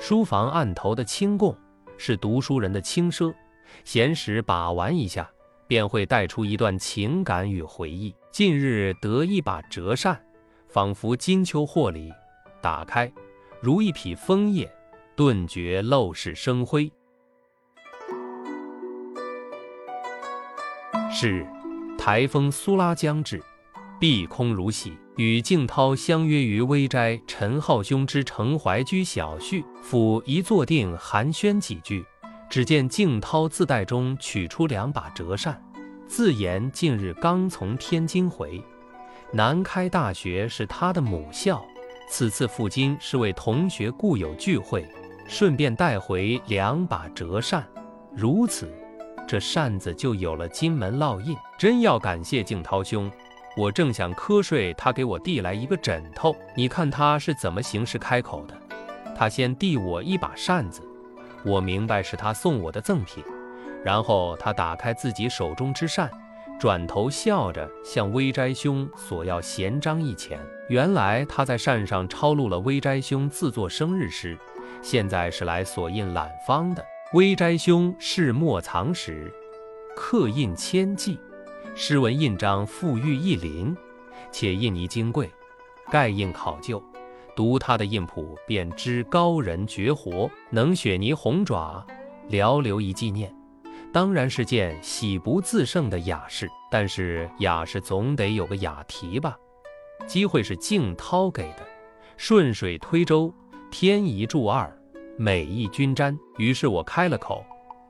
书房案头的清供，是读书人的轻奢，闲时把玩一下，便会带出一段情感与回忆。近日得一把折扇，仿佛金秋获礼，打开如一匹枫叶，顿觉陋室生辉。是，台风苏拉将至，碧空如洗。与静涛相约于微斋陈浩兄之城怀居小叙，甫一坐定，寒暄几句，只见静涛自袋中取出两把折扇，自言近日刚从天津回，南开大学是他的母校，此次赴京是为同学故友聚会，顺便带回两把折扇，如此，这扇子就有了金门烙印。真要感谢静涛兄。我正想瞌睡，他给我递来一个枕头。你看他是怎么行事开口的？他先递我一把扇子，我明白是他送我的赠品。然后他打开自己手中之扇，转头笑着向微斋兄索要闲章一钱。原来他在扇上抄录了微斋兄自作生日诗，现在是来索印揽方的。微斋兄是墨藏时，刻印千计。诗文印章富裕一林，且印泥金贵，盖印考究，读他的印谱便知高人绝活，能雪泥红爪，聊留一纪念，当然是件喜不自胜的雅事。但是雅事总得有个雅题吧？机会是静涛给的，顺水推舟，天一柱二，美意均沾。于是我开了口，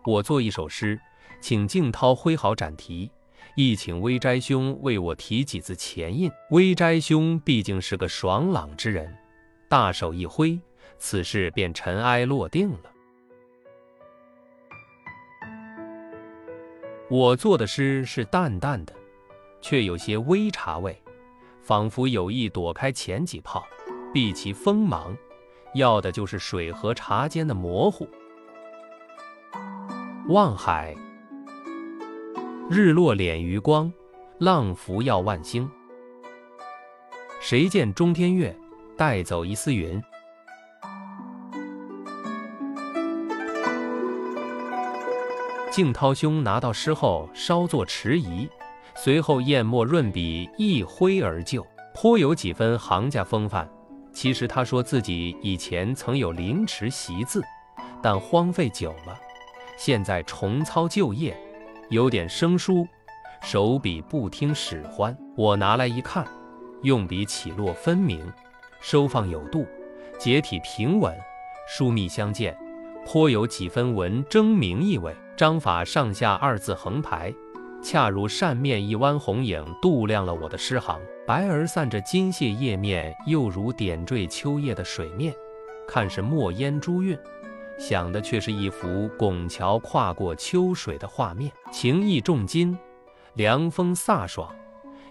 我做一首诗，请静涛挥毫展题。亦请微斋兄为我题几字前印。微斋兄毕竟是个爽朗之人，大手一挥，此事便尘埃落定了。我做的诗是淡淡的，却有些微茶味，仿佛有意躲开前几泡，避其锋芒，要的就是水和茶间的模糊。望海。日落敛余光，浪浮耀万星。谁见中天月，带走一丝云？静涛兄拿到诗后，稍作迟疑，随后砚墨润笔，一挥而就，颇有几分行家风范。其实他说自己以前曾有临池习字，但荒废久了，现在重操旧业。有点生疏，手笔不听使唤。我拿来一看，用笔起落分明，收放有度，结体平稳，疏密相间，颇有几分文征明意味。章法上下二字横排，恰如扇面一弯红影，度亮了我的诗行。白而散着金屑叶面，又如点缀秋叶的水面，看是墨烟珠韵。想的却是一幅拱桥跨过秋水的画面，情意重金，凉风飒爽，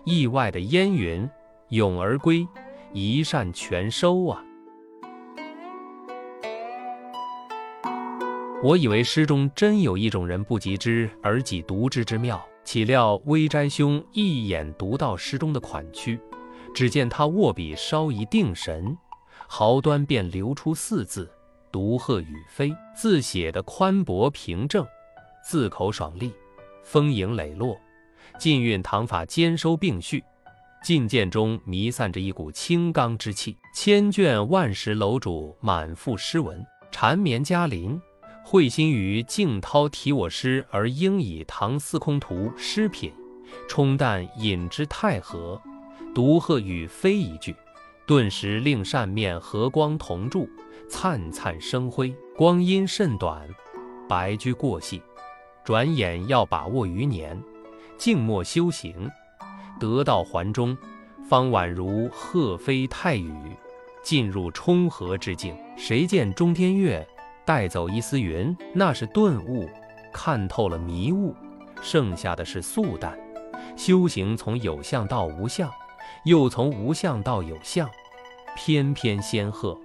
意外的烟云涌而归，一扇全收啊！我以为诗中真有一种人不及之而己读之之妙，岂料微斋兄一眼读到诗中的款曲，只见他握笔稍一定神，毫端便流出四字。独鹤与飞，字写的宽博平正，字口爽利，丰盈磊落，禁韵唐法兼收并蓄，进见中弥散着一股清刚之气。千卷万石楼主，满腹诗文，缠绵嘉林，会心于静涛题我诗，而应以《唐司空图》诗品冲淡隐之太和，独鹤与飞一句，顿时令扇面和光同注。灿灿生辉，光阴甚短，白驹过隙，转眼要把握余年，静默修行，得道还中，方宛如鹤飞太宇，进入冲和之境。谁见中天月，带走一丝云？那是顿悟，看透了迷雾，剩下的是素淡。修行从有相到无相，又从无相到有相，翩翩仙鹤。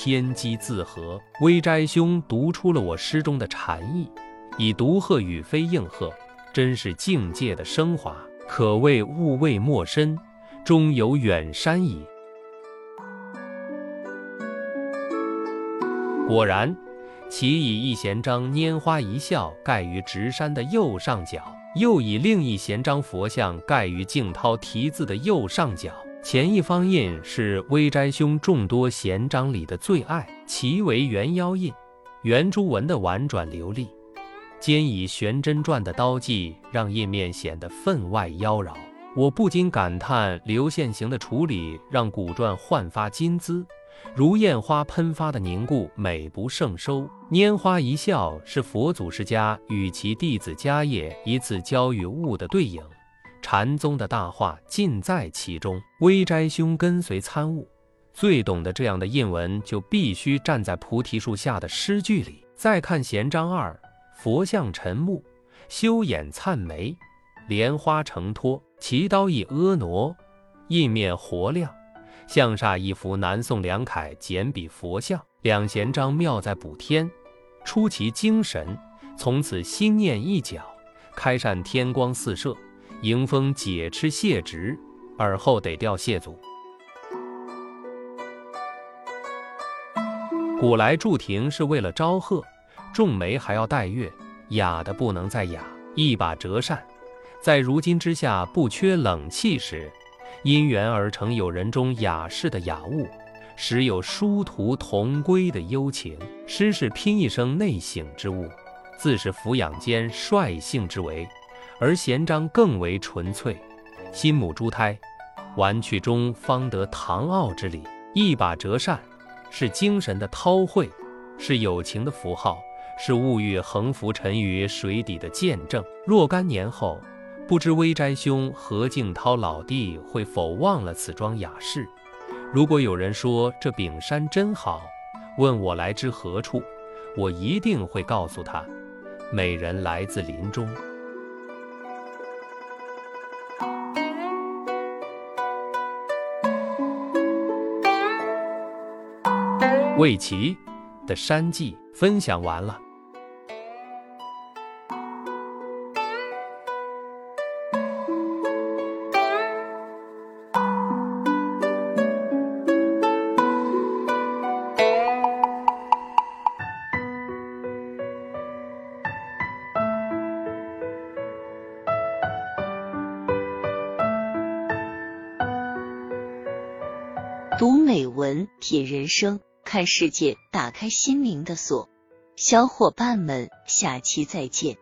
天机自合，微斋兄读出了我诗中的禅意，以独鹤与飞应和，真是境界的升华，可谓物未莫深，终有远山矣。果然，其以一闲章拈花一笑盖于直山的右上角，又以另一闲章佛像盖于静涛题字的右上角。前一方印是微斋兄众多闲章里的最爱，其为圆腰印，圆珠纹的婉转流利，兼以玄真篆的刀迹，让印面显得分外妖娆。我不禁感叹，流线型的处理让古篆焕发金姿，如艳花喷发的凝固，美不胜收。拈花一笑是佛祖释迦与其弟子迦叶一次交与物的对影，禅宗的大话尽在其中。微斋兄跟随参悟，最懂得这样的印文，就必须站在菩提树下的诗句里。再看弦章二，佛像沉木，修眼灿眉，莲花承托。其刀意婀娜，印面活亮，像煞一幅南宋梁楷简笔佛像。两贤章妙在补天，出其精神，从此心念一角，开扇天光四射，迎风解吃谢直，耳后得调谢祖。古来筑亭是为了招贺，种梅还要带月，雅的不能再雅。一把折扇。在如今之下不缺冷气时，因缘而成友人中雅士的雅物，时有殊途同归的幽情。诗是拼一生内省之物，字是俯仰间率性之为，而贤章更为纯粹。心母珠胎，玩趣中方得唐奥之理。一把折扇，是精神的韬晦，是友情的符号，是物欲横浮沉于水底的见证。若干年后。不知微斋兄何敬涛老弟会否忘了此桩雅事？如果有人说这饼山真好，问我来之何处，我一定会告诉他：美人来自林中。魏齐的山记分享完了。读美文，品人生，看世界，打开心灵的锁。小伙伴们，下期再见。